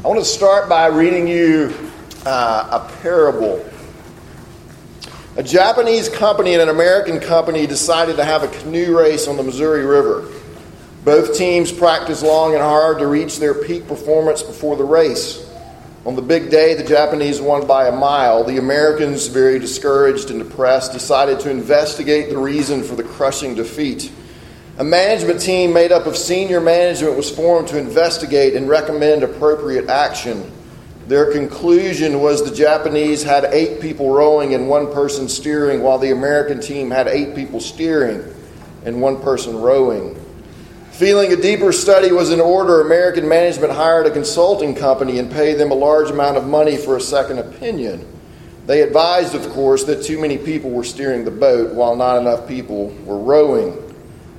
I want to start by reading you uh, a parable. A Japanese company and an American company decided to have a canoe race on the Missouri River. Both teams practiced long and hard to reach their peak performance before the race. On the big day, the Japanese won by a mile. The Americans, very discouraged and depressed, decided to investigate the reason for the crushing defeat. A management team made up of senior management was formed to investigate and recommend appropriate action. Their conclusion was the Japanese had eight people rowing and one person steering, while the American team had eight people steering and one person rowing. Feeling a deeper study was in order, American management hired a consulting company and paid them a large amount of money for a second opinion. They advised, of course, that too many people were steering the boat while not enough people were rowing.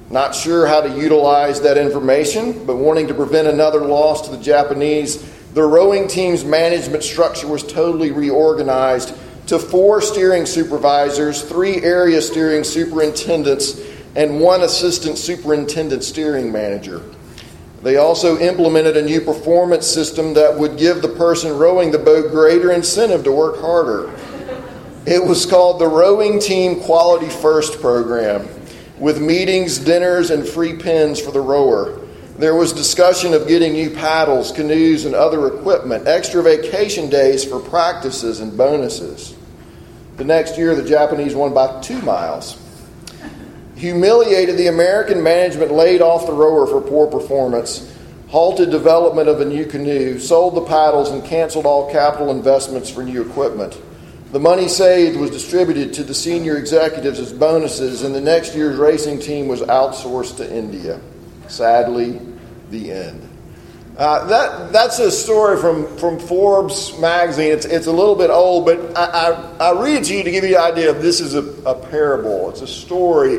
Not sure how to utilize that information, but wanting to prevent another loss to the Japanese, the rowing team's management structure was totally reorganized to four steering supervisors, three area steering superintendents, and one assistant superintendent steering manager. They also implemented a new performance system that would give the person rowing the boat greater incentive to work harder. It was called the Rowing Team Quality First Program with meetings, dinners, and free pens for the rower. There was discussion of getting new paddles, canoes, and other equipment, extra vacation days for practices and bonuses. The next year, the Japanese won by two miles. Humiliated, the American management laid off the rower for poor performance, halted development of a new canoe, sold the paddles, and canceled all capital investments for new equipment. The money saved was distributed to the senior executives as bonuses, and the next year's racing team was outsourced to India. Sadly, the end. Uh, that, that's a story from, from Forbes magazine. It's, it's a little bit old, but I, I, I read it to you to give you the idea of this is a, a parable. It's a story.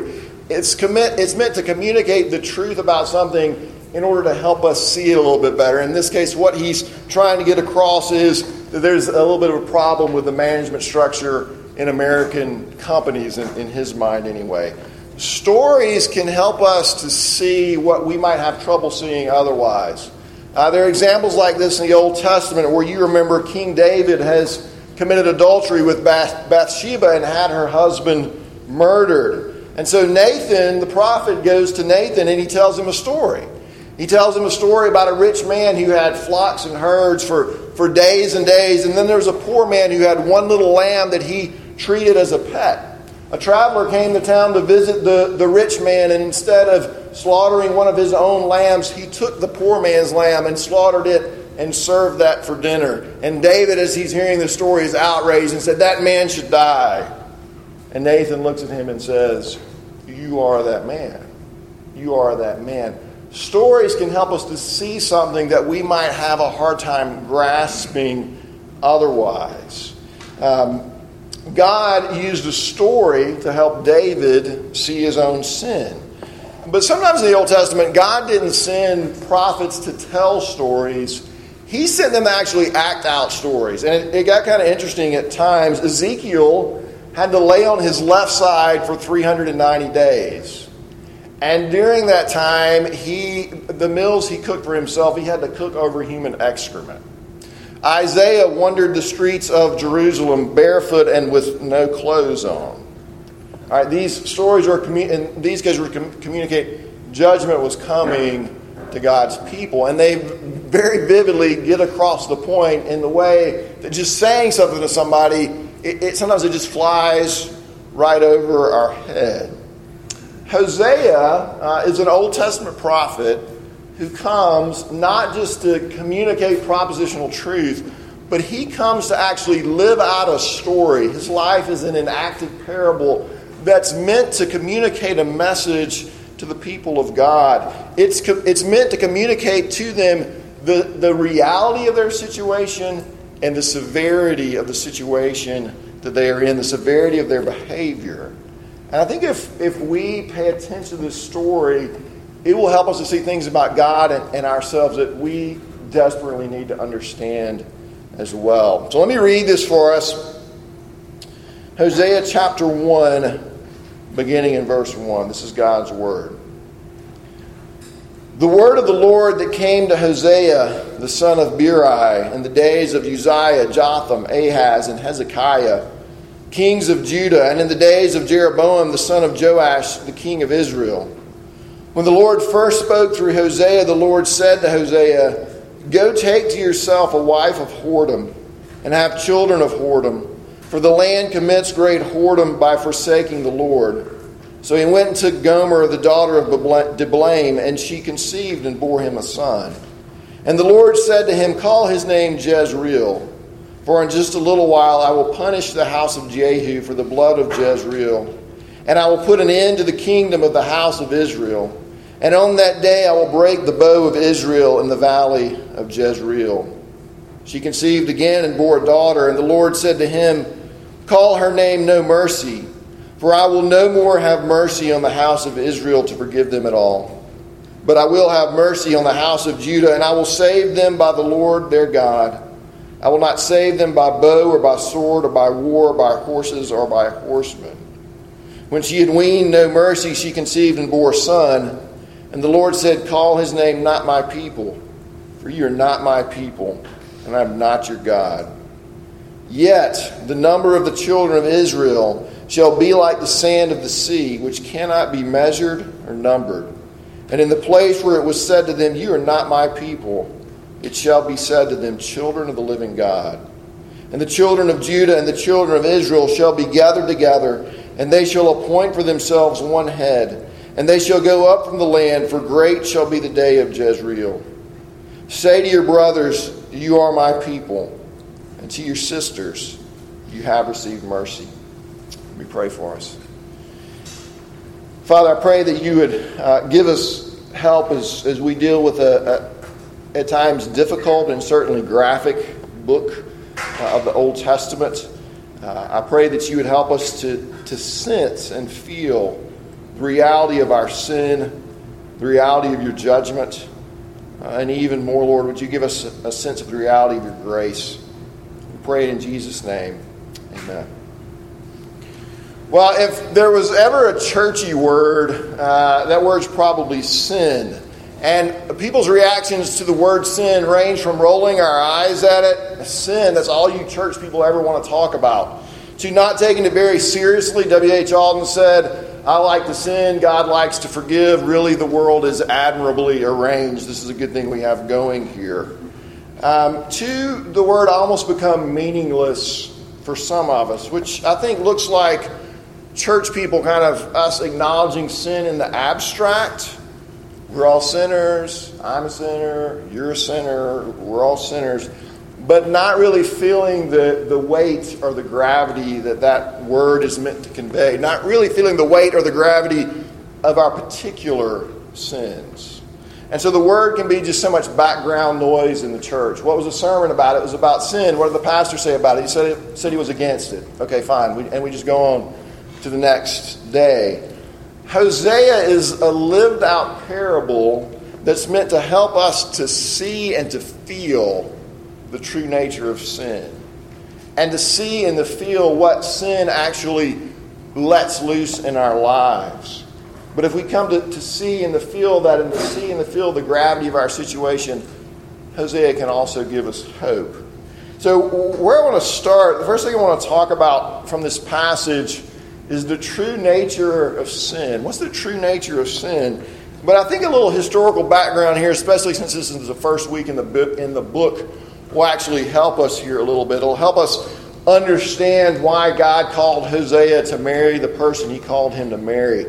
It's, commit, it's meant to communicate the truth about something in order to help us see it a little bit better. In this case, what he's trying to get across is there's a little bit of a problem with the management structure in American companies, in, in his mind anyway. Stories can help us to see what we might have trouble seeing otherwise. Uh, there are examples like this in the Old Testament where you remember King David has committed adultery with Bath- Bathsheba and had her husband murdered. And so Nathan, the prophet, goes to Nathan and he tells him a story. He tells him a story about a rich man who had flocks and herds for, for days and days. And then there's a poor man who had one little lamb that he treated as a pet. A traveler came to town to visit the, the rich man, and instead of slaughtering one of his own lambs, he took the poor man's lamb and slaughtered it and served that for dinner. And David, as he's hearing the story, is outraged and said, That man should die. And Nathan looks at him and says, You are that man. You are that man. Stories can help us to see something that we might have a hard time grasping otherwise. Um, God used a story to help David see his own sin. But sometimes in the Old Testament, God didn't send prophets to tell stories. He sent them to actually act out stories. And it, it got kind of interesting at times. Ezekiel had to lay on his left side for 390 days. And during that time, he the meals he cooked for himself, he had to cook over human excrement. Isaiah wandered the streets of Jerusalem barefoot and with no clothes on. All right, these stories are in these guys were communicate judgment was coming to God's people, and they very vividly get across the point in the way that just saying something to somebody, it, it sometimes it just flies right over our head. Hosea uh, is an Old Testament prophet who comes not just to communicate propositional truth, but he comes to actually live out a story. His life is an enacted parable that's meant to communicate a message to the people of God. It's, it's meant to communicate to them the, the reality of their situation and the severity of the situation that they are in, the severity of their behavior. And I think if, if we pay attention to this story, it will help us to see things about God and, and ourselves that we desperately need to understand as well. So let me read this for us Hosea chapter 1, beginning in verse 1. This is God's word. The word of the Lord that came to Hosea, the son of Beeri, in the days of Uzziah, Jotham, Ahaz, and Hezekiah, kings of Judah, and in the days of Jeroboam, the son of Joash, the king of Israel. When the Lord first spoke through Hosea, the Lord said to Hosea, Go take to yourself a wife of whoredom, and have children of whoredom, for the land commits great whoredom by forsaking the Lord. So he went and took Gomer, the daughter of Diblaim, and she conceived and bore him a son. And the Lord said to him, Call his name Jezreel, for in just a little while I will punish the house of Jehu for the blood of Jezreel, and I will put an end to the kingdom of the house of Israel. And on that day I will break the bow of Israel in the valley of Jezreel. She conceived again and bore a daughter, and the Lord said to him, Call her name No Mercy for I will no more have mercy on the house of Israel to forgive them at all. But I will have mercy on the house of Judah, and I will save them by the Lord their God. I will not save them by bow or by sword or by war or by horses or by horsemen. When she had weaned no mercy, she conceived and bore a son. And the Lord said, Call his name not my people, for you are not my people, and I am not your God. Yet the number of the children of Israel shall be like the sand of the sea, which cannot be measured or numbered. And in the place where it was said to them, You are not my people, it shall be said to them, Children of the living God. And the children of Judah and the children of Israel shall be gathered together, and they shall appoint for themselves one head. And they shall go up from the land, for great shall be the day of Jezreel. Say to your brothers, You are my people, and to your sisters, You have received mercy. Me pray for us. Father, I pray that you would uh, give us help as, as we deal with a, a at times difficult and certainly graphic book uh, of the Old Testament. Uh, I pray that you would help us to, to sense and feel the reality of our sin, the reality of your judgment, uh, and even more, Lord, would you give us a, a sense of the reality of your grace? We pray it in Jesus' name. Amen. Well, if there was ever a churchy word, uh, that word's probably sin. And people's reactions to the word sin range from rolling our eyes at it, sin, that's all you church people ever want to talk about, to not taking it very seriously. W.H. Auden said, I like to sin, God likes to forgive. Really, the world is admirably arranged. This is a good thing we have going here. Um, to the word almost become meaningless for some of us, which I think looks like church people kind of us acknowledging sin in the abstract. We're all sinners. I'm a sinner. You're a sinner. We're all sinners. But not really feeling the, the weight or the gravity that that word is meant to convey. Not really feeling the weight or the gravity of our particular sins. And so the word can be just so much background noise in the church. What was the sermon about? It was about sin. What did the pastor say about it? He said, it, said he was against it. Okay, fine. We, and we just go on to the next day. Hosea is a lived out parable that's meant to help us to see and to feel the true nature of sin. And to see and to feel what sin actually lets loose in our lives. But if we come to, to see and to feel that and to see and to feel the gravity of our situation, Hosea can also give us hope. So, where I want to start, the first thing I want to talk about from this passage is the true nature of sin. What's the true nature of sin? But I think a little historical background here, especially since this is the first week in the book, in the book will actually help us here a little bit. It'll help us understand why God called Hosea to marry the person he called him to marry.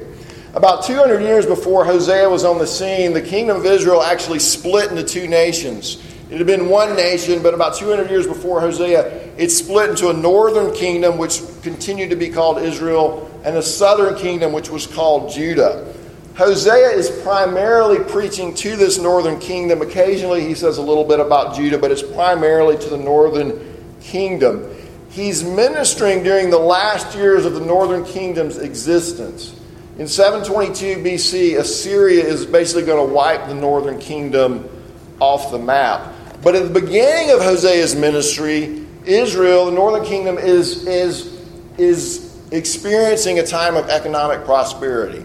About 200 years before Hosea was on the scene, the kingdom of Israel actually split into two nations. It had been one nation, but about 200 years before Hosea, it split into a northern kingdom, which continued to be called Israel, and a southern kingdom, which was called Judah. Hosea is primarily preaching to this northern kingdom. Occasionally, he says a little bit about Judah, but it's primarily to the northern kingdom. He's ministering during the last years of the northern kingdom's existence. In 722 BC, Assyria is basically going to wipe the northern kingdom off the map. But at the beginning of Hosea's ministry, Israel, the northern kingdom, is, is, is experiencing a time of economic prosperity.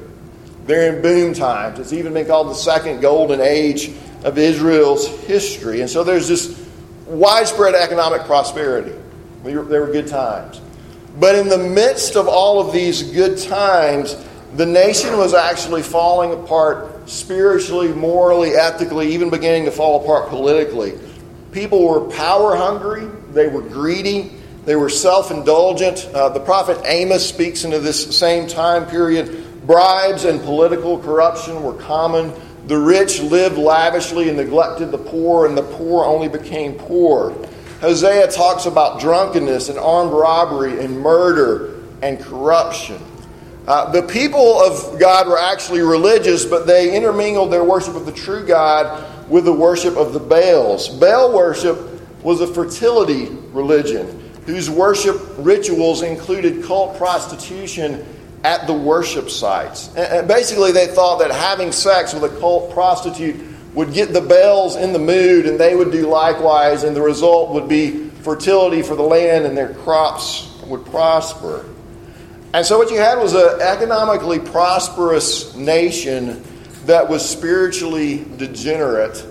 They're in boom times. It's even been called the second golden age of Israel's history. And so there's this widespread economic prosperity. There were good times. But in the midst of all of these good times, the nation was actually falling apart spiritually, morally, ethically, even beginning to fall apart politically. People were power hungry, they were greedy, they were self indulgent. Uh, the prophet Amos speaks into this same time period. Bribes and political corruption were common. The rich lived lavishly and neglected the poor, and the poor only became poor. Hosea talks about drunkenness and armed robbery and murder and corruption. Uh, the people of God were actually religious, but they intermingled their worship of the true God with the worship of the Baals. Baal worship was a fertility religion whose worship rituals included cult prostitution at the worship sites. And basically, they thought that having sex with a cult prostitute would get the Baals in the mood, and they would do likewise, and the result would be fertility for the land, and their crops would prosper. And so, what you had was an economically prosperous nation that was spiritually degenerate,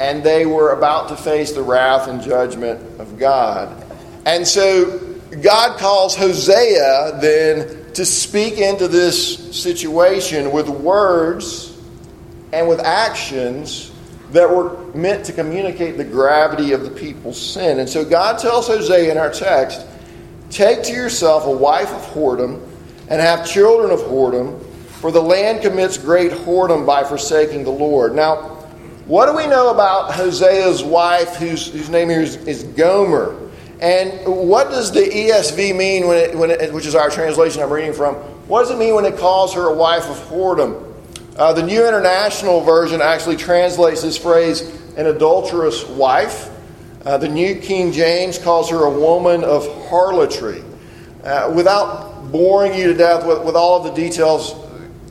and they were about to face the wrath and judgment of God. And so, God calls Hosea then to speak into this situation with words and with actions that were meant to communicate the gravity of the people's sin. And so, God tells Hosea in our text Take to yourself a wife of whoredom and have children of whoredom, for the land commits great whoredom by forsaking the Lord. Now, what do we know about Hosea's wife, whose, whose name here is, is Gomer? And what does the ESV mean, when it, when it, which is our translation I'm reading from? What does it mean when it calls her a wife of whoredom? Uh, the New International Version actually translates this phrase an adulterous wife. Uh, the New King James calls her a woman of harlotry. Uh, without boring you to death with, with all of the details,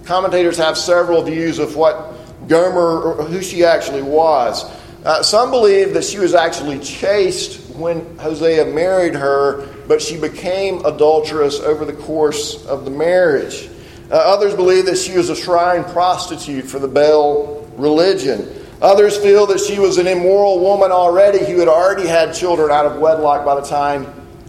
commentators have several views of what Gomer, who she actually was. Uh, some believe that she was actually chaste when Hosea married her, but she became adulterous over the course of the marriage. Uh, others believe that she was a shrine prostitute for the Baal religion. Others feel that she was an immoral woman already who had already had children out of wedlock by the time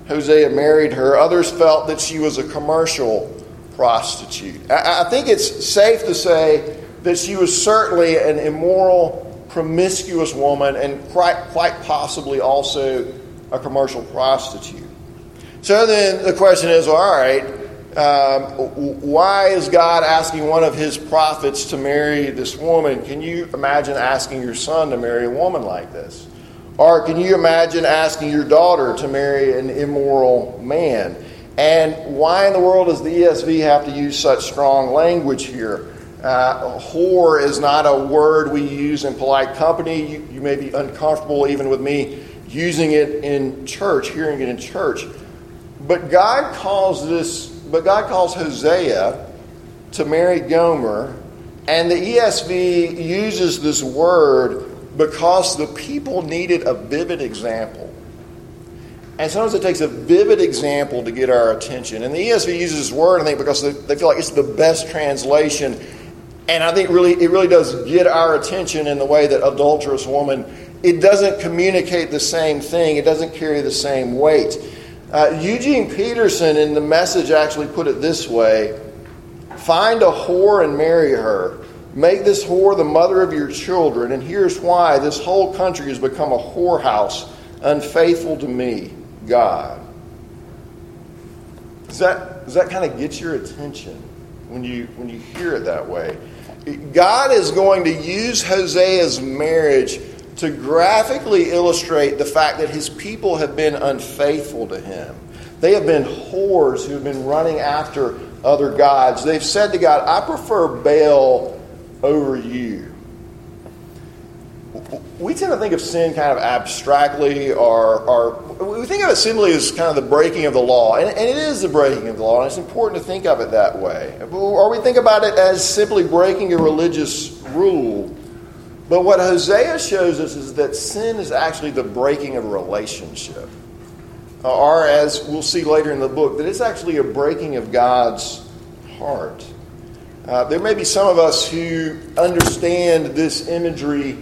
Hosea married her. Others felt that she was a commercial prostitute. I, I think it's safe to say that she was certainly an immoral, promiscuous woman and quite, quite possibly also a commercial prostitute. So then the question is all right, um, why is God asking one of his prophets to marry this woman? Can you imagine asking your son to marry a woman like this? Or can you imagine asking your daughter to marry an immoral man? And why in the world does the ESV have to use such strong language here? Uh, whore is not a word we use in polite company. You, you, may be uncomfortable even with me using it in church, hearing it in church. But God calls this, but God calls Hosea to marry Gomer, and the ESV uses this word because the people needed a vivid example. And sometimes it takes a vivid example to get our attention. And the ESV uses this word, I think, because they, they feel like it's the best translation. And I think really it really does get our attention in the way that adulterous woman, it doesn't communicate the same thing. It doesn't carry the same weight. Uh, Eugene Peterson in the message actually put it this way Find a whore and marry her. Make this whore the mother of your children. And here's why this whole country has become a whorehouse, unfaithful to me, God. Does that, does that kind of get your attention when you, when you hear it that way? God is going to use Hosea's marriage to graphically illustrate the fact that his people have been unfaithful to him. They have been whores who have been running after other gods. They've said to God, I prefer Baal over you. We tend to think of sin kind of abstractly, or, or we think of it simply as kind of the breaking of the law. And, and it is the breaking of the law, and it's important to think of it that way. Or we think about it as simply breaking a religious rule. But what Hosea shows us is that sin is actually the breaking of a relationship. Or, as we'll see later in the book, that it's actually a breaking of God's heart. Uh, there may be some of us who understand this imagery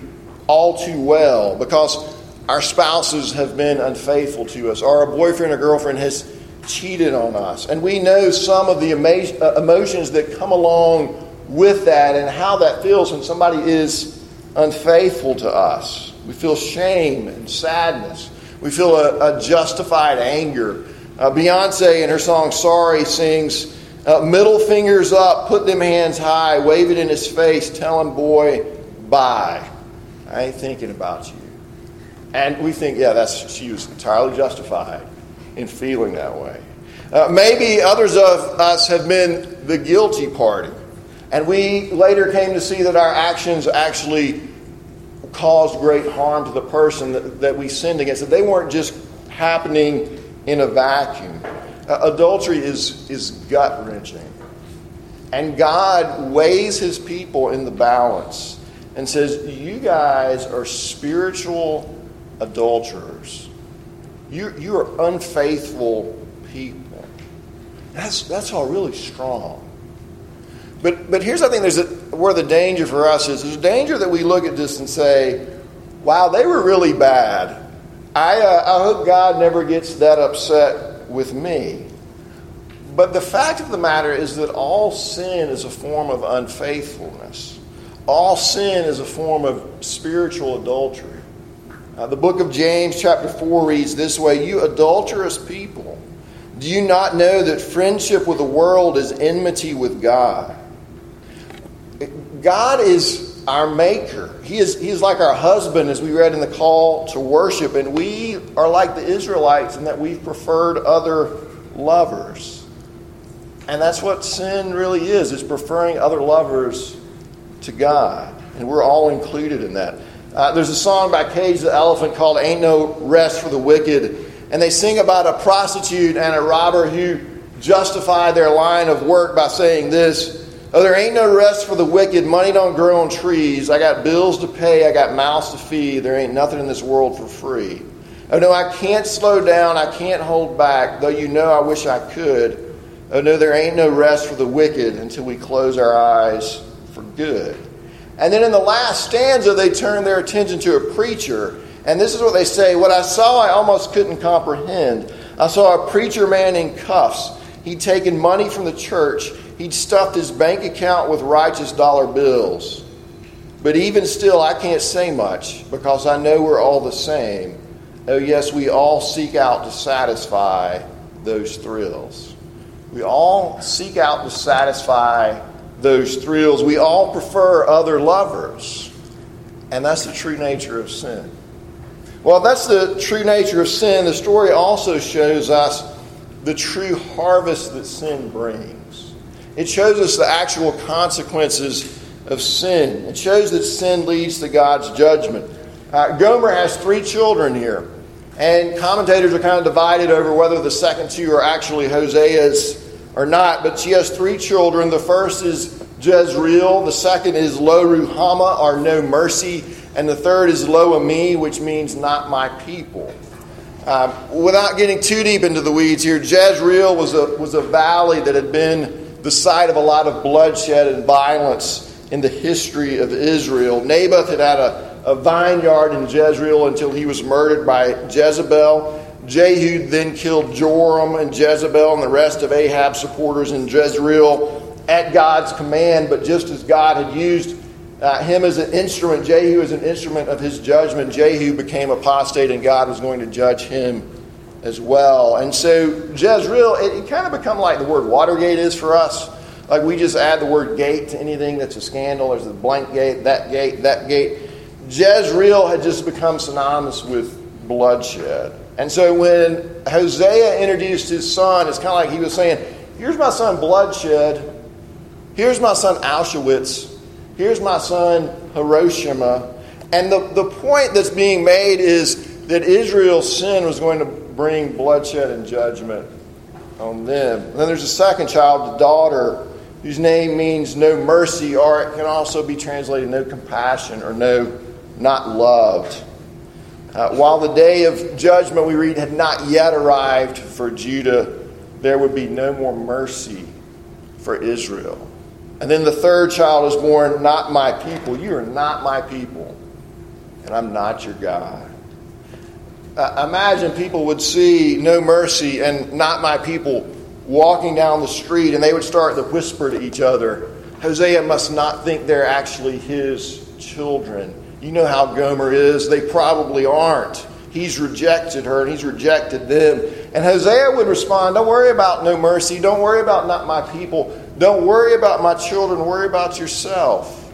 all too well because our spouses have been unfaithful to us, or our boyfriend or girlfriend has cheated on us. And we know some of the uh, emotions that come along with that and how that feels when somebody is unfaithful to us. We feel shame and sadness. We feel a, a justified anger. Uh, Beyonce in her song Sorry sings, uh, Middle fingers up, put them hands high, wave it in his face, tell him, boy, bye. I ain't thinking about you. And we think, yeah, that's she was entirely justified in feeling that way. Uh, maybe others of us have been the guilty party. And we later came to see that our actions actually caused great harm to the person that, that we sinned against, that they weren't just happening in a vacuum. Uh, adultery is, is gut wrenching. And God weighs his people in the balance and says, You guys are spiritual adulterers. You, you are unfaithful people. That's, that's all really strong. But, but here's I think there's a, where the danger for us is. There's a danger that we look at this and say, wow, they were really bad. I, uh, I hope God never gets that upset with me. But the fact of the matter is that all sin is a form of unfaithfulness. All sin is a form of spiritual adultery. Uh, the book of James, chapter 4, reads this way You adulterous people, do you not know that friendship with the world is enmity with God? God is our maker. He is, he is like our husband, as we read in the call to worship, and we are like the Israelites in that we've preferred other lovers. And that's what sin really is, is preferring other lovers to God. And we're all included in that. Uh, there's a song by Cage the Elephant called Ain't No Rest for the Wicked. And they sing about a prostitute and a robber who justify their line of work by saying this Oh, there ain't no rest for the wicked. Money don't grow on trees. I got bills to pay. I got mouths to feed. There ain't nothing in this world for free. Oh, no, I can't slow down. I can't hold back, though you know I wish I could. Oh, no, there ain't no rest for the wicked until we close our eyes good. And then in the last stanza, they turn their attention to a preacher. And this is what they say What I saw, I almost couldn't comprehend. I saw a preacher man in cuffs. He'd taken money from the church, he'd stuffed his bank account with righteous dollar bills. But even still, I can't say much because I know we're all the same. Oh, yes, we all seek out to satisfy those thrills. We all seek out to satisfy those thrills. We all prefer other lovers. And that's the true nature of sin. Well, that's the true nature of sin. The story also shows us the true harvest that sin brings. It shows us the actual consequences of sin. It shows that sin leads to God's judgment. Uh, Gomer has three children here, and commentators are kind of divided over whether the second two are actually Hosea's or not, but she has three children. The first is Jezreel, the second is Lo Ruhamah, or no mercy, and the third is Lo Ami, which means not my people. Um, without getting too deep into the weeds here, Jezreel was a, was a valley that had been the site of a lot of bloodshed and violence in the history of Israel. Naboth had had a, a vineyard in Jezreel until he was murdered by Jezebel. Jehu then killed Joram and Jezebel and the rest of Ahab's supporters in Jezreel at God's command, but just as God had used uh, him as an instrument, Jehu as an instrument of his judgment, Jehu became apostate and God was going to judge him as well. And so Jezreel, it, it kind of become like the word Watergate is for us. Like we just add the word gate to anything that's a scandal. There's the blank gate, that gate, that gate. Jezreel had just become synonymous with bloodshed. And so when Hosea introduced his son, it's kind of like he was saying, Here's my son, bloodshed. Here's my son, Auschwitz. Here's my son, Hiroshima. And the, the point that's being made is that Israel's sin was going to bring bloodshed and judgment on them. And then there's a second child, the daughter, whose name means no mercy, or it can also be translated no compassion or no not loved. Uh, while the day of judgment we read had not yet arrived for Judah, there would be no more mercy for Israel. And then the third child is born, Not my people. You are not my people, and I'm not your God. Uh, imagine people would see no mercy and not my people walking down the street, and they would start to whisper to each other Hosea must not think they're actually his children. You know how Gomer is. They probably aren't. He's rejected her and he's rejected them. And Hosea would respond, Don't worry about no mercy. Don't worry about not my people. Don't worry about my children. Worry about yourself.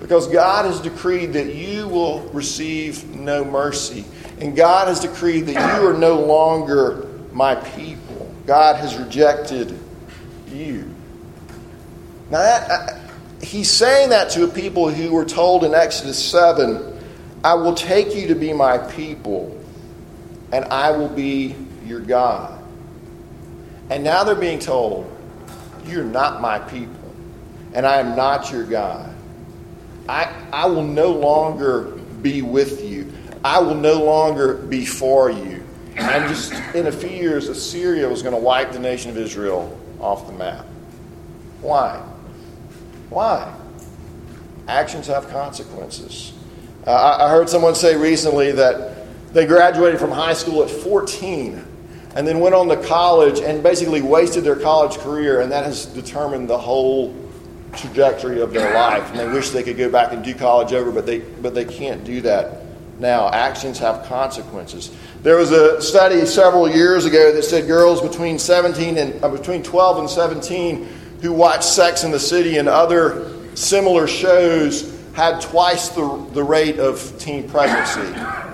Because God has decreed that you will receive no mercy. And God has decreed that you are no longer my people. God has rejected you. Now, that, he's saying that to a people who were told in Exodus 7 I will take you to be my people, and I will be your God. And now they're being told, You're not my people, and I am not your God. I, I will no longer be with you, I will no longer be for you. And just in a few years, Assyria was going to wipe the nation of Israel off the map. Why? Why? Actions have consequences. Uh, I, heard someone say recently that they graduated from high school at 14 and then went on to college and basically wasted their college career, and that has determined the whole trajectory of their life. And they wish they could go back and do college over, but they, but they can't do that now. Actions have consequences. There was a study several years ago that said girls between 17 and uh, between 12 and 17 who watched Sex in the City and other similar shows had twice the, the rate of teen pregnancy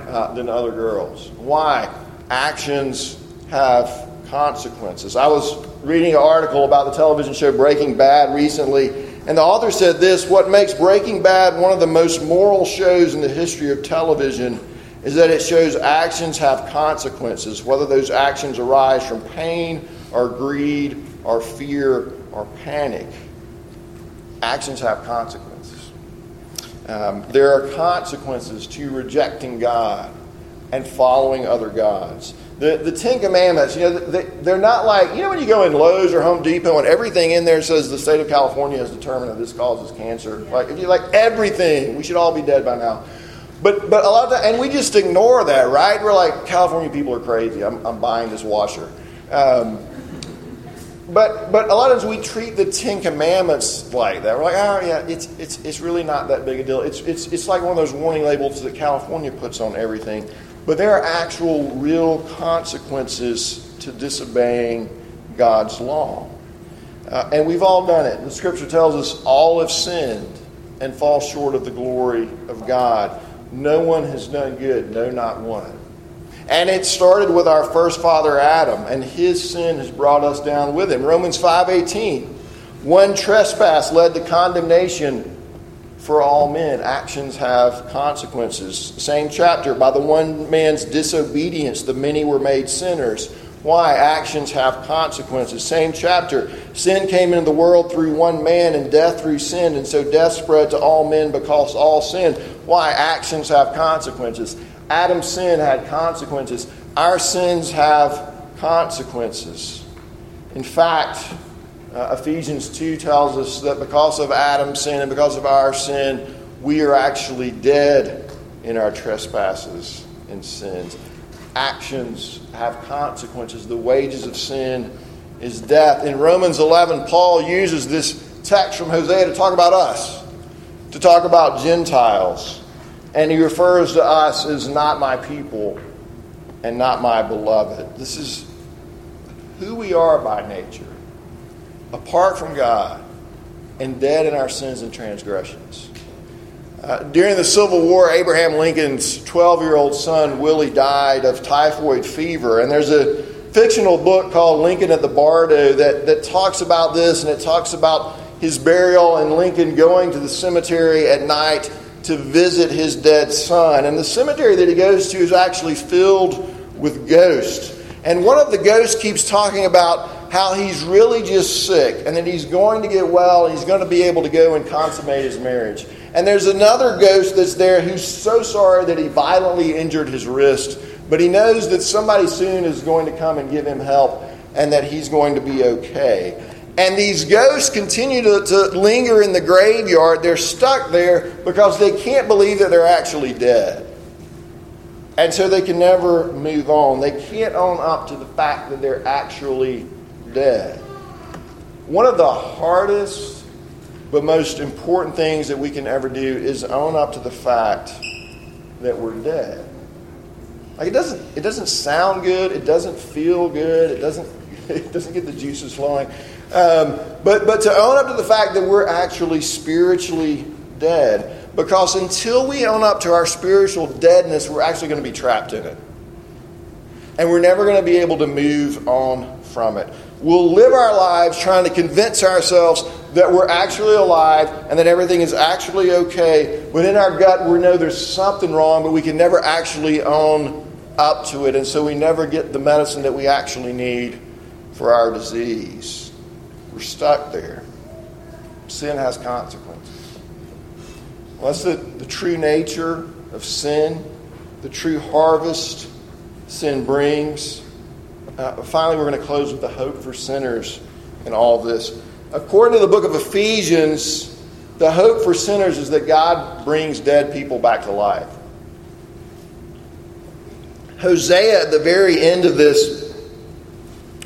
uh, than other girls. Why? Actions have consequences. I was reading an article about the television show Breaking Bad recently, and the author said this What makes Breaking Bad one of the most moral shows in the history of television is that it shows actions have consequences, whether those actions arise from pain or greed or fear or panic. Actions have consequences. Um, there are consequences to rejecting God and following other gods. The, the Ten Commandments, you know, they, they're not like, you know, when you go in Lowe's or Home Depot and everything in there says the state of California has determined that this causes cancer. Like, if you like everything, we should all be dead by now. But, but a lot of that, and we just ignore that, right? We're like, California people are crazy. I'm, I'm buying this washer. Um, but but a lot of times we treat the Ten Commandments like that. We're like, oh yeah, it's it's it's really not that big a deal. It's it's it's like one of those warning labels that California puts on everything. But there are actual real consequences to disobeying God's law. Uh, and we've all done it. The scripture tells us all have sinned and fall short of the glory of God. No one has done good, no, not one. And it started with our first father Adam, and his sin has brought us down with him. Romans 5:18. One trespass led to condemnation for all men. Actions have consequences. Same chapter. By the one man's disobedience, the many were made sinners. Why? Actions have consequences. Same chapter. Sin came into the world through one man, and death through sin, and so death spread to all men because all sin. Why? Actions have consequences. Adam's sin had consequences. Our sins have consequences. In fact, uh, Ephesians 2 tells us that because of Adam's sin and because of our sin, we are actually dead in our trespasses and sins. Actions have consequences. The wages of sin is death. In Romans 11, Paul uses this text from Hosea to talk about us, to talk about Gentiles. And he refers to us as not my people and not my beloved. This is who we are by nature, apart from God and dead in our sins and transgressions. Uh, during the Civil War, Abraham Lincoln's 12 year old son, Willie, died of typhoid fever. And there's a fictional book called Lincoln at the Bardo that, that talks about this, and it talks about his burial and Lincoln going to the cemetery at night to visit his dead son. And the cemetery that he goes to is actually filled with ghosts. And one of the ghosts keeps talking about how he's really just sick and that he's going to get well and he's going to be able to go and consummate his marriage. And there's another ghost that's there who's so sorry that he violently injured his wrist, but he knows that somebody soon is going to come and give him help and that he's going to be okay. And these ghosts continue to, to linger in the graveyard. They're stuck there because they can't believe that they're actually dead. And so they can never move on. They can't own up to the fact that they're actually dead. One of the hardest but most important things that we can ever do is own up to the fact that we're dead. Like it doesn't it doesn't sound good, it doesn't feel good, it doesn't it doesn't get the juices flowing. Um, but but to own up to the fact that we're actually spiritually dead. Because until we own up to our spiritual deadness, we're actually going to be trapped in it. And we're never going to be able to move on from it. We'll live our lives trying to convince ourselves that we're actually alive and that everything is actually okay. But in our gut, we know there's something wrong, but we can never actually own up to it. And so we never get the medicine that we actually need for our disease. We're stuck there. Sin has consequences. Well, that's the, the true nature of sin, the true harvest sin brings. Uh, finally, we're going to close with the hope for sinners in all this. According to the book of Ephesians, the hope for sinners is that God brings dead people back to life. Hosea, at the very end of this,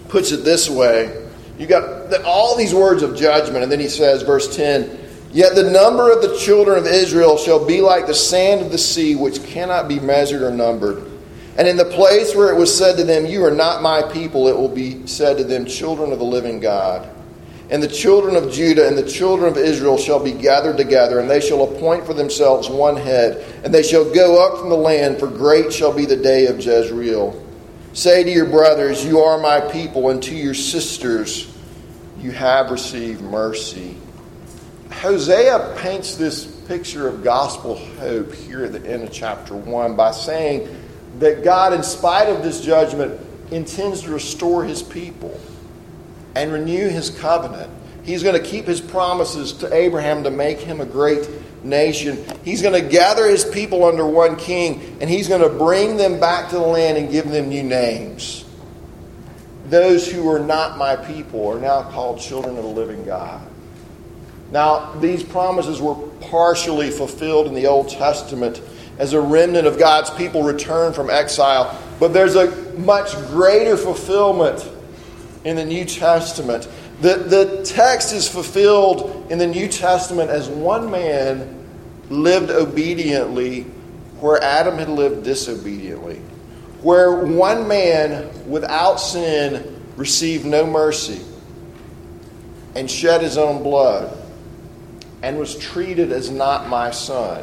puts it this way. You got all these words of judgment, and then he says, verse 10 Yet the number of the children of Israel shall be like the sand of the sea, which cannot be measured or numbered. And in the place where it was said to them, You are not my people, it will be said to them, Children of the living God. And the children of Judah and the children of Israel shall be gathered together, and they shall appoint for themselves one head, and they shall go up from the land, for great shall be the day of Jezreel. Say to your brothers, You are my people, and to your sisters, You have received mercy. Hosea paints this picture of gospel hope here at the end of chapter 1 by saying that God, in spite of this judgment, intends to restore his people and renew his covenant. He's going to keep his promises to Abraham to make him a great nation. He's going to gather his people under one king, and he's going to bring them back to the land and give them new names. Those who are not my people are now called children of the living God. Now, these promises were partially fulfilled in the Old Testament as a remnant of God's people returned from exile, but there's a much greater fulfillment in the New Testament. The, the text is fulfilled in the New Testament as one man lived obediently where Adam had lived disobediently, where one man without sin received no mercy and shed his own blood and was treated as not my son.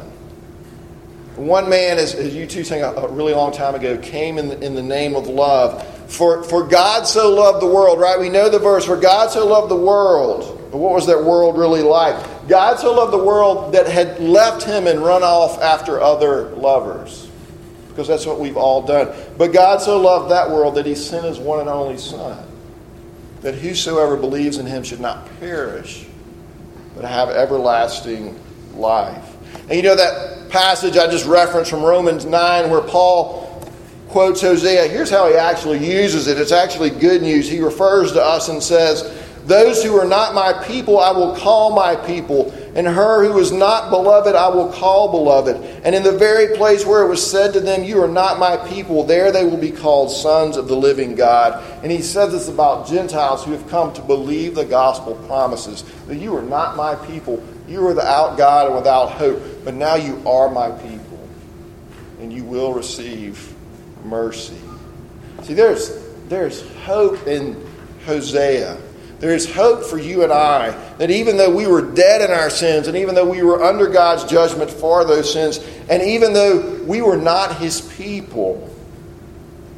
One man, as, as U2 sang a, a, really long time ago, came in the, in the name of love. For, for God so loved the world, right? We know the verse. For God so loved the world. But what was that world really like? God so loved the world that had left him and run off after other lovers. Because that's what we've all done. But God so loved that world that he sent his one and only Son. That whosoever believes in him should not perish, but have everlasting life. And you know that passage I just referenced from Romans 9 where Paul quotes Hosea. Here's how he actually uses it. It's actually good news. He refers to us and says, Those who are not my people, I will call my people. And her who is not beloved, I will call beloved. And in the very place where it was said to them, You are not my people, there they will be called sons of the living God. And he says this about Gentiles who have come to believe the gospel promises that you are not my people. You are without God and without hope. But now you are my people. And you will receive mercy. See, there's, there's hope in Hosea. There is hope for you and I that even though we were dead in our sins, and even though we were under God's judgment for those sins, and even though we were not His people,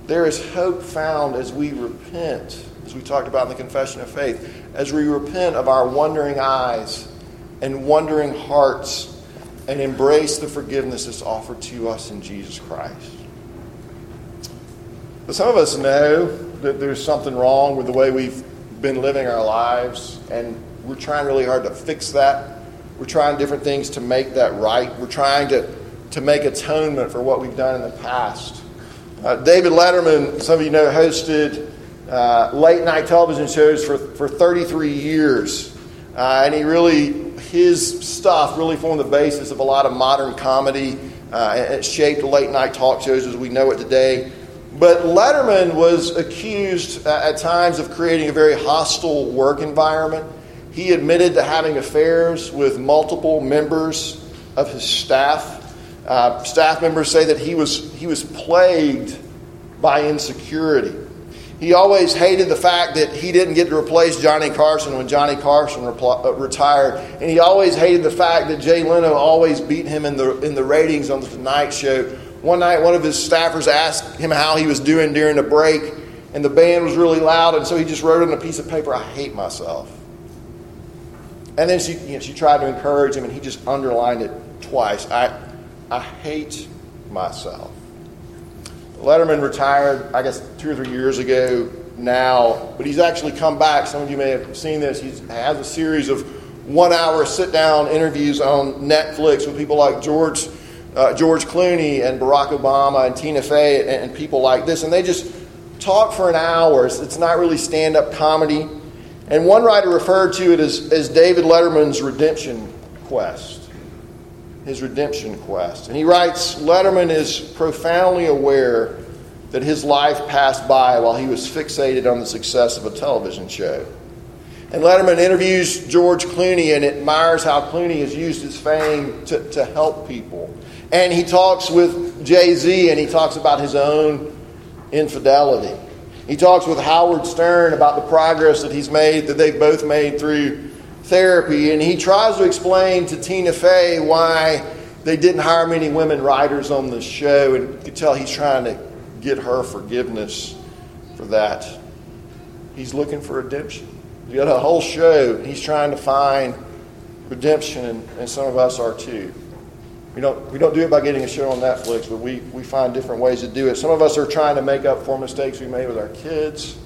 there is hope found as we repent, as we talked about in the Confession of Faith, as we repent of our wandering eyes and wandering hearts and embrace the forgiveness that's offered to us in Jesus Christ. But some of us know that there's something wrong with the way we've been living our lives, and we're trying really hard to fix that. We're trying different things to make that right. We're trying to, to make atonement for what we've done in the past. Uh, David Letterman, some of you know, hosted uh, late night television shows for, for 33 years. Uh, and he really, his stuff really formed the basis of a lot of modern comedy. Uh, it shaped late night talk shows as we know it today. But Letterman was accused at times of creating a very hostile work environment. He admitted to having affairs with multiple members of his staff. Uh, staff members say that he was, he was plagued by insecurity. He always hated the fact that he didn't get to replace Johnny Carson when Johnny Carson uh, retired. And he always hated the fact that Jay Leno always beat him in the, in the ratings on The Tonight Show. One night, one of his staffers asked him how he was doing during the break, and the band was really loud, and so he just wrote on a piece of paper, I hate myself. And then she, you know, she tried to encourage him, and he just underlined it twice. I, I hate myself. Letterman retired, I guess, two or three years ago now, but he's actually come back. Some of you may have seen this. He has a series of one hour sit down interviews on Netflix with people like George, uh, George Clooney and Barack Obama and Tina Fey and, and people like this. And they just talk for an hour. It's, it's not really stand up comedy. And one writer referred to it as, as David Letterman's redemption quest. His redemption quest. And he writes Letterman is profoundly aware that his life passed by while he was fixated on the success of a television show. And Letterman interviews George Clooney and admires how Clooney has used his fame to, to help people. And he talks with Jay Z and he talks about his own infidelity. He talks with Howard Stern about the progress that he's made, that they've both made through therapy. And he tries to explain to Tina Fey why they didn't hire many women writers on the show. And you can tell he's trying to get her forgiveness for that. He's looking for redemption. He's got a whole show, he's trying to find redemption, and some of us are too. We don't, we don't do it by getting a show on Netflix, but we, we find different ways to do it. Some of us are trying to make up for mistakes we made with our kids,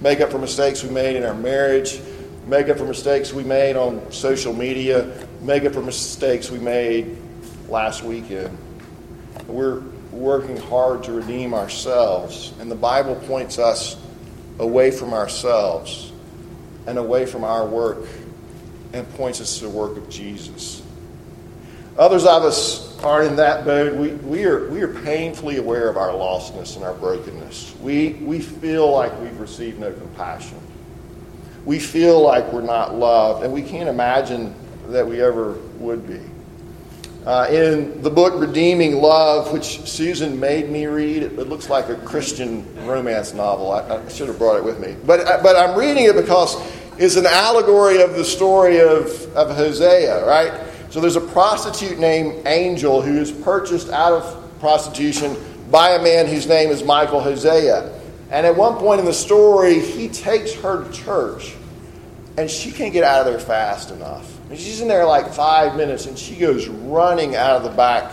make up for mistakes we made in our marriage, make up for mistakes we made on social media, make up for mistakes we made last weekend. We're working hard to redeem ourselves, and the Bible points us away from ourselves and away from our work and points us to the work of Jesus. Others of us aren't in that boat. We, we, are, we are painfully aware of our lostness and our brokenness. We, we feel like we've received no compassion. We feel like we're not loved, and we can't imagine that we ever would be. Uh, in the book Redeeming Love, which Susan made me read, it, looks like a Christian romance novel. I, I, should have brought it with me. But, uh, but I'm reading it because it's an allegory of the story of, of Hosea, right? So there's a prostitute named Angel who is purchased out of prostitution by a man whose name is Michael Hosea. And at one point in the story, he takes her to church, and she can't get out of there fast enough. And she's in there like five minutes, and she goes running out of the back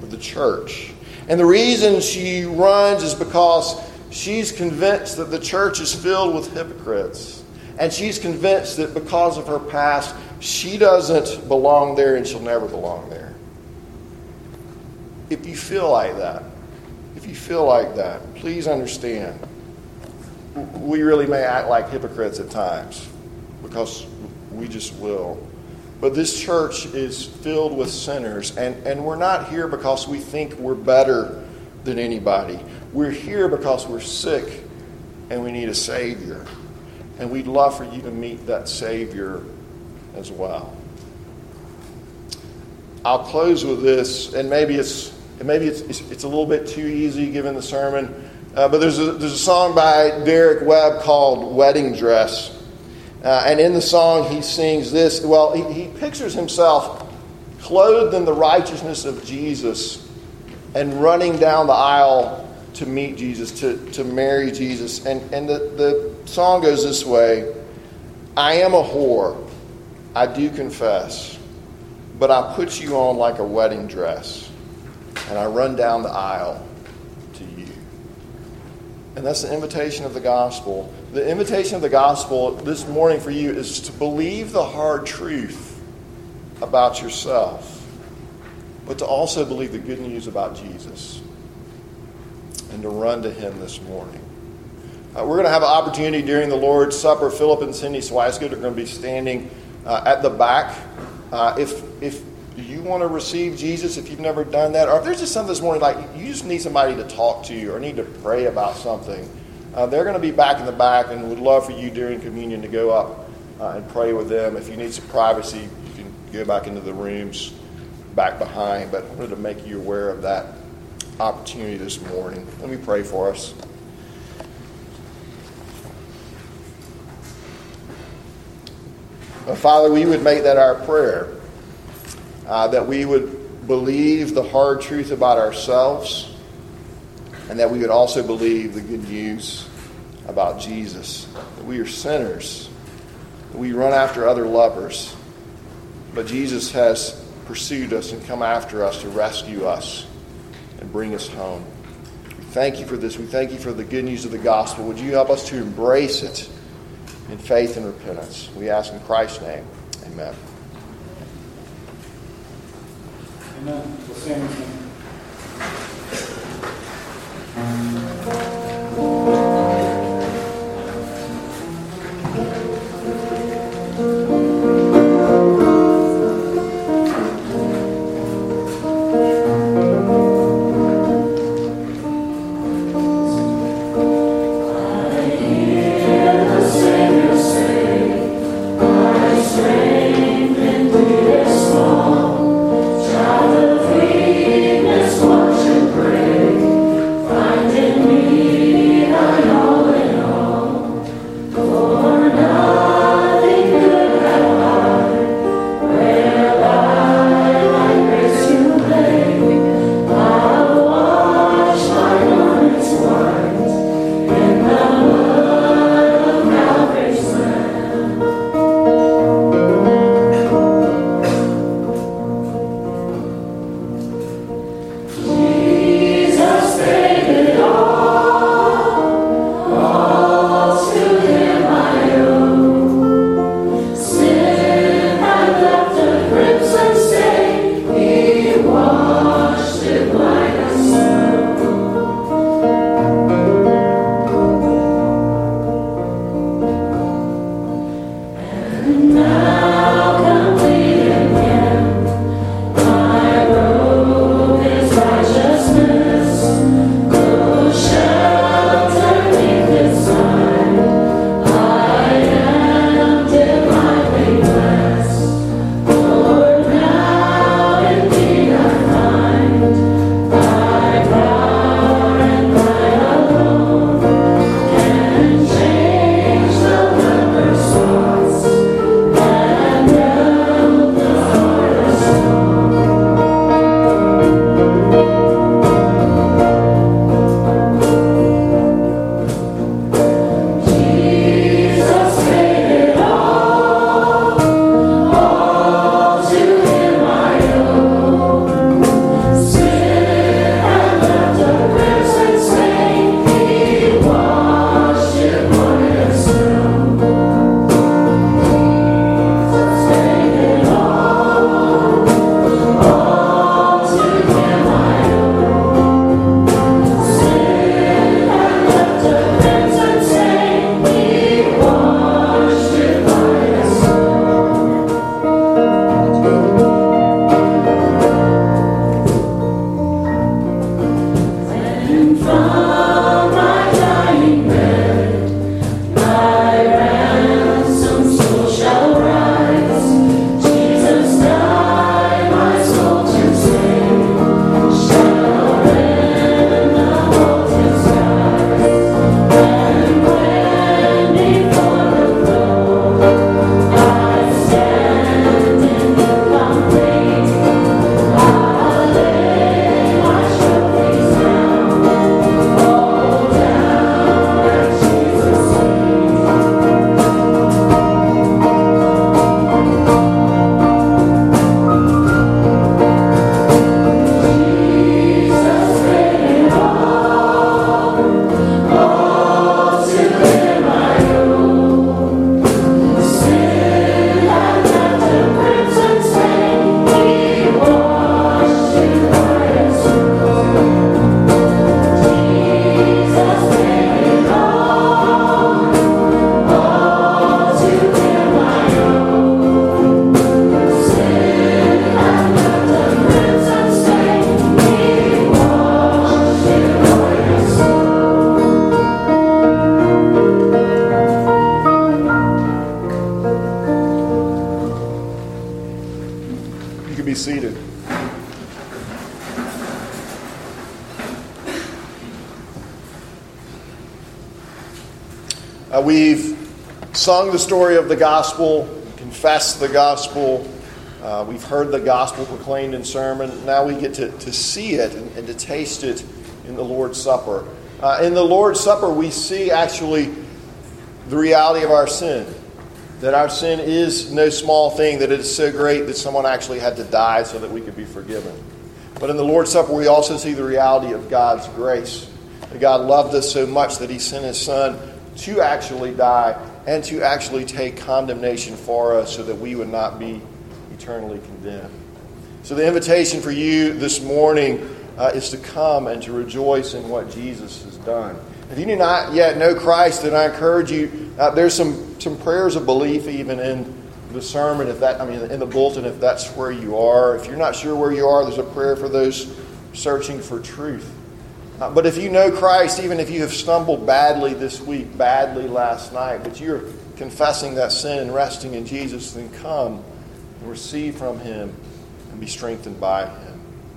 of the church. And the reason she runs is because she's convinced that the church is filled with hypocrites. And she's convinced that because of her past, she doesn't belong there and she'll never belong there. If you feel like that, if you feel like that, please understand we really may act like hypocrites at times because we just will. But this church is filled with sinners, and, and we're not here because we think we're better than anybody. We're here because we're sick and we need a Savior. And we'd love for you to meet that Savior as well. I'll close with this, and maybe it's maybe it's, it's, it's a little bit too easy given the sermon, uh, but there's a, there's a song by Derek Webb called Wedding Dress. Uh, and in the song, he sings this. Well, he, he pictures himself clothed in the righteousness of Jesus and running down the aisle to meet Jesus, to, to marry Jesus. And, and the, the song goes this way I am a whore I do confess, but I put you on like a wedding dress, and I run down the aisle to you. And that's the invitation of the gospel. The invitation of the gospel this morning for you is to believe the hard truth about yourself, but to also believe the good news about Jesus and to run to him this morning. Uh, we're going to have an opportunity during the Lord's Supper. Philip and Cindy Swicegood are going to be standing uh, at the back. Uh, if if you want to receive Jesus, if you've never done that, or if there's just something this morning like you just need somebody to talk to or need to pray about something, uh, they're going to be back in the back and would love for you during communion to go up uh, and pray with them. If you need some privacy, you can go back into the rooms back behind. But I wanted to make you aware of that opportunity this morning. Let me pray for us. Father, we would make that our prayer, uh, that we would believe the hard truth about ourselves, and that we would also believe the good news about Jesus, that we are sinners, that we run after other lovers, but Jesus has pursued us and come after us to rescue us and bring us home. We thank you for this. We thank you for the good news of the gospel. Would you help us to embrace it in faith and repentance? We ask in Christ's name. Amen. Amen. can be seated. Uh, we've sung the story of the gospel, confessed the gospel, uh, we've heard the gospel proclaimed in sermon. Now we get to, to see it and, and to taste it in the Lord's Supper. Uh, in the Lord's Supper, we see actually the reality of our sin. That our sin is no small thing, that it is so great that someone actually had to die so that we could be forgiven. But in the Lord's Supper, we also see the reality of God's grace. That God loved us so much that He sent His Son to actually die and to actually take condemnation for us so that we would not be eternally condemned. So, the invitation for you this morning uh, is to come and to rejoice in what Jesus has done. If you do not yet know Christ, then I encourage you. Uh, there's some, some prayers of belief even in the sermon, if that I mean in the bulletin, if that's where you are. If you're not sure where you are, there's a prayer for those searching for truth. Uh, but if you know Christ, even if you have stumbled badly this week, badly last night, but you're confessing that sin and resting in Jesus, then come and receive from Him and be strengthened by Him.